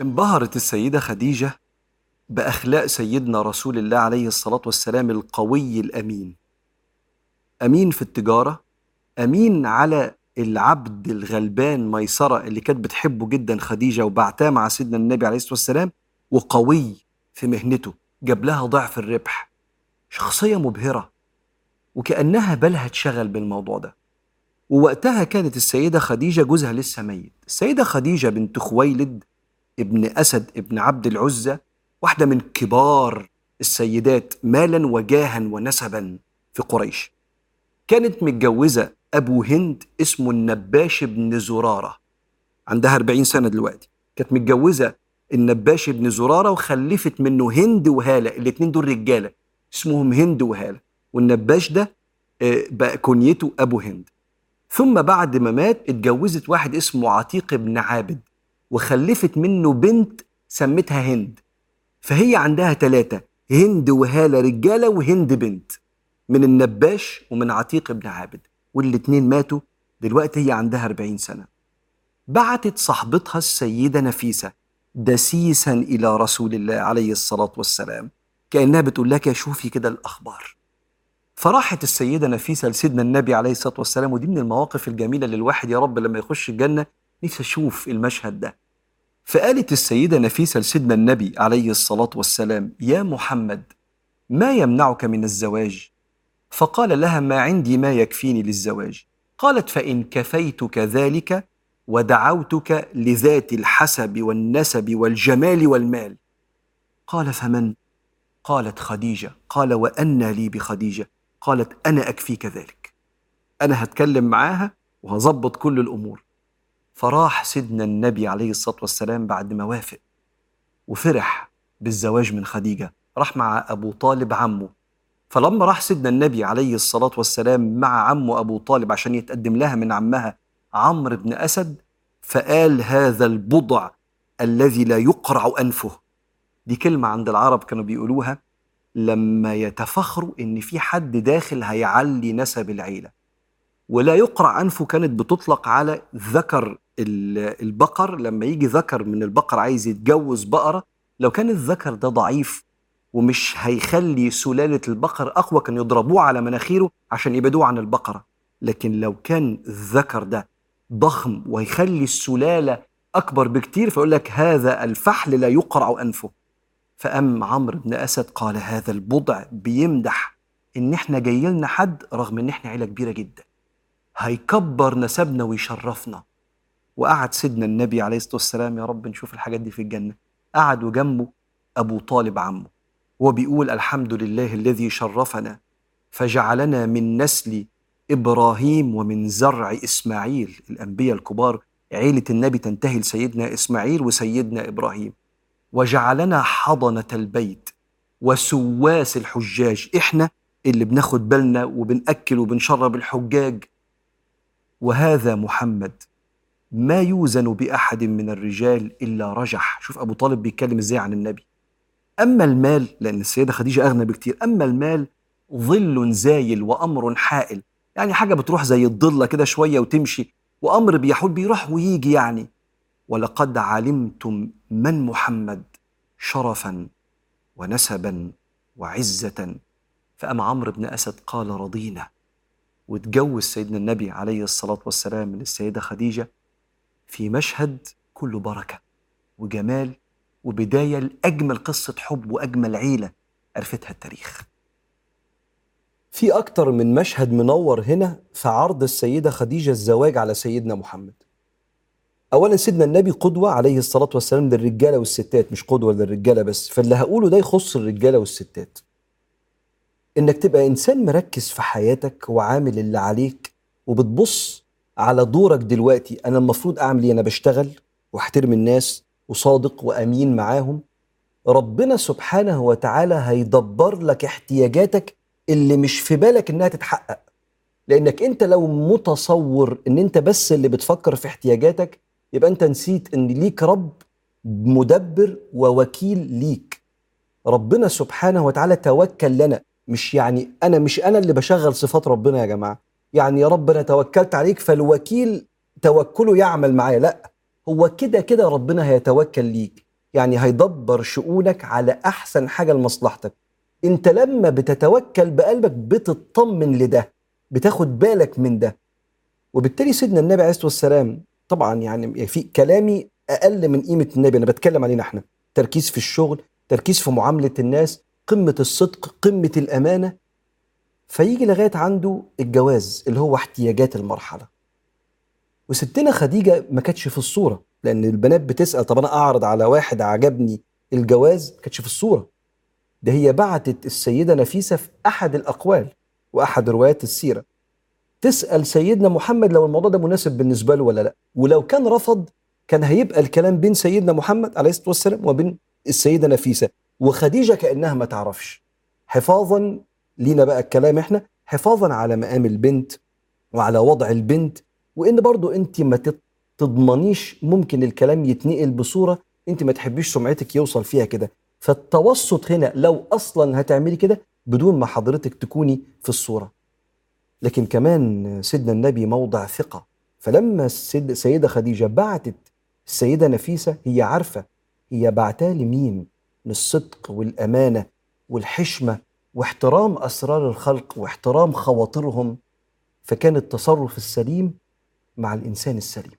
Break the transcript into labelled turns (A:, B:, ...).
A: انبهرت السيدة خديجة بأخلاق سيدنا رسول الله عليه الصلاة والسلام القوي الأمين. أمين في التجارة أمين على العبد الغلبان ميسرة اللي كانت بتحبه جدا خديجة وبعتها مع سيدنا النبي عليه الصلاة والسلام وقوي في مهنته جاب لها ضعف الربح. شخصية مبهرة وكأنها بالها اتشغل بالموضوع ده. ووقتها كانت السيدة خديجة جوزها لسه ميت. السيدة خديجة بنت خويلد ابن أسد ابن عبد العزة واحدة من كبار السيدات مالا وجاها ونسبا في قريش. كانت متجوزة أبو هند اسمه النباش بن زرارة عندها 40 سنة دلوقتي. كانت متجوزة النباش بن زرارة وخلفت منه هند وهالة الاتنين دول رجالة اسمهم هند وهالة. والنباش ده آه، بقى كنيته أبو هند. ثم بعد ما مات اتجوزت واحد اسمه عتيق بن عابد. وخلفت منه بنت سمتها هند. فهي عندها ثلاثة هند وهالة رجالة وهند بنت من النباش ومن عتيق بن عابد والاتنين ماتوا دلوقتي هي عندها 40 سنة. بعتت صاحبتها السيدة نفيسة دسيسا إلى رسول الله عليه الصلاة والسلام كأنها بتقول لك شوفي كده الأخبار. فراحت السيدة نفيسة لسيدنا النبي عليه الصلاة والسلام ودي من المواقف الجميلة اللي الواحد يا رب لما يخش الجنة نفسي أشوف المشهد ده. فقالت السيدة نفيسة لسيدنا النبي عليه الصلاة والسلام يا محمد ما يمنعك من الزواج؟ فقال لها ما عندي ما يكفيني للزواج. قالت فإن كفيتك ذلك ودعوتك لذات الحسب والنسب والجمال والمال. قال فمن؟ قالت خديجة. قال وأنى لي بخديجة. قالت أنا أكفيك ذلك. أنا هتكلم معاها وهظبط كل الأمور. فراح سيدنا النبي عليه الصلاة والسلام بعد ما وافق وفرح بالزواج من خديجة راح مع أبو طالب عمه. فلما راح سيدنا النبي عليه الصلاة والسلام مع عمه أبو طالب عشان يتقدم لها من عمها عمرو بن أسد فقال هذا البضع الذي لا يقرع أنفه. دي كلمة عند العرب كانوا بيقولوها لما يتفخروا إن في حد داخل هيعلي نسب العيلة. ولا يقرع أنفه كانت بتطلق على ذكر البقر لما يجي ذكر من البقر عايز يتجوز بقرة لو كان الذكر ده ضعيف ومش هيخلي سلالة البقر أقوى كان يضربوه على مناخيره عشان يبعدوه عن البقرة. لكن لو كان الذكر ده ضخم ويخلي السلالة أكبر بكتير فيقول لك هذا الفحل لا يقرع أنفه. فأم عمرو بن أسد قال هذا البضع بيمدح إن إحنا جاي لنا حد رغم إن إحنا عيلة كبيرة جدا. هيكبر نسبنا ويشرفنا. وقعد سيدنا النبي عليه الصلاة والسلام يا رب نشوف الحاجات دي في الجنة. قعد وجنبه أبو طالب عمه وبيقول الحمد لله الذي شرفنا فجعلنا من نسل إبراهيم ومن زرع إسماعيل. الأنبياء الكبار عيلة النبي تنتهي لسيدنا إسماعيل وسيدنا إبراهيم. وجعلنا حضنة البيت وسواس الحجاج إحنا اللي بناخد بالنا وبنأكل وبنشرب الحجاج. وهذا محمد ما يوزن بأحد من الرجال إلا رجح. شوف أبو طالب بيتكلم إزاي عن النبي. أما المال لأن السيدة خديجة أغنى بكتير. أما المال ظل زايل وأمر حائل. يعني حاجة بتروح زي الضلة كده شوية وتمشي وأمر بيحول بيروح ويجي يعني. ولقد علمتم من محمد شرفا ونسبا وعزة. فأما عمرو بن أسد قال رضينا. وتجوز سيدنا النبي عليه الصلاة والسلام من السيدة خديجة. في مشهد كله بركة وجمال وبداية لأجمل قصة حب وأجمل عيلة عرفتها التاريخ. في أكتر من مشهد منور هنا في عرض السيدة خديجة الزواج على سيدنا محمد. أولا سيدنا النبي قدوة عليه الصلاة والسلام للرجالة والستات مش قدوة للرجالة بس فاللي هقوله ده يخص الرجالة والستات. إنك تبقى إنسان مركز في حياتك وعامل اللي عليك وبتبص على دورك دلوقتي أنا المفروض أعمل إيه؟ أنا بشتغل وأحترم الناس وصادق وأمين معاهم. ربنا سبحانه وتعالى هيدبر لك احتياجاتك اللي مش في بالك إنها تتحقق. لأنك أنت لو متصور إن أنت بس اللي بتفكر في احتياجاتك يبقى أنت نسيت إن ليك رب مدبر ووكيل ليك. ربنا سبحانه وتعالى توكل لنا. مش يعني أنا مش أنا اللي بشغل صفات ربنا يا جماعة. يعني يا رب أنا توكلت عليك فالوكيل توكله يعمل معايا. لا هو كده كده ربنا هيتوكل ليك. يعني هيدبر شؤونك على أحسن حاجة لمصلحتك. أنت لما بتتوكل بقلبك بتطمن لده بتاخد بالك من ده. وبالتالي سيدنا النبي عليه الصلاة والسلام طبعا يعني في كلامي أقل من قيمة النبي أنا بتكلم علينا إحنا. تركيز في الشغل تركيز في معاملة الناس قمة الصدق قمة الأمانة. فيجي لغاية عنده الجواز اللي هو احتياجات المرحلة. وستنا خديجة ما كانتش في الصورة لأن البنات بتسأل طب أنا أعرض على واحد عجبني الجواز؟ ما كانتش في الصورة. ده هي بعتت السيدة نفيسة في أحد الأقوال وأحد روايات السيرة. تسأل سيدنا محمد لو الموضوع ده مناسب بالنسبة له ولا لأ. ولو كان رفض كان هيبقى الكلام بين سيدنا محمد عليه الصلاة والسلام وبين السيدة نفيسة. وخديجة كأنها ما تعرفش. حفاظا لينا بقى الكلام إحنا حفاظا على مقام البنت وعلى وضع البنت وإن برضو أنت ما تضمنيش ممكن الكلام يتنقل بصورة أنت ما تحبيش سمعتك يوصل فيها كده. فالتوسط هنا لو أصلا هتعملي كده بدون ما حضرتك تكوني في الصورة. لكن كمان سيدنا النبي موضع ثقة. فلما السيدة خديجة بعتت السيدة نفيسة هي عارفة هي بعتها لمين؟ من الصدق والأمانة والحشمة واحترام أسرار الخلق واحترام خواطرهم فكان التصرف السليم مع الإنسان السليم.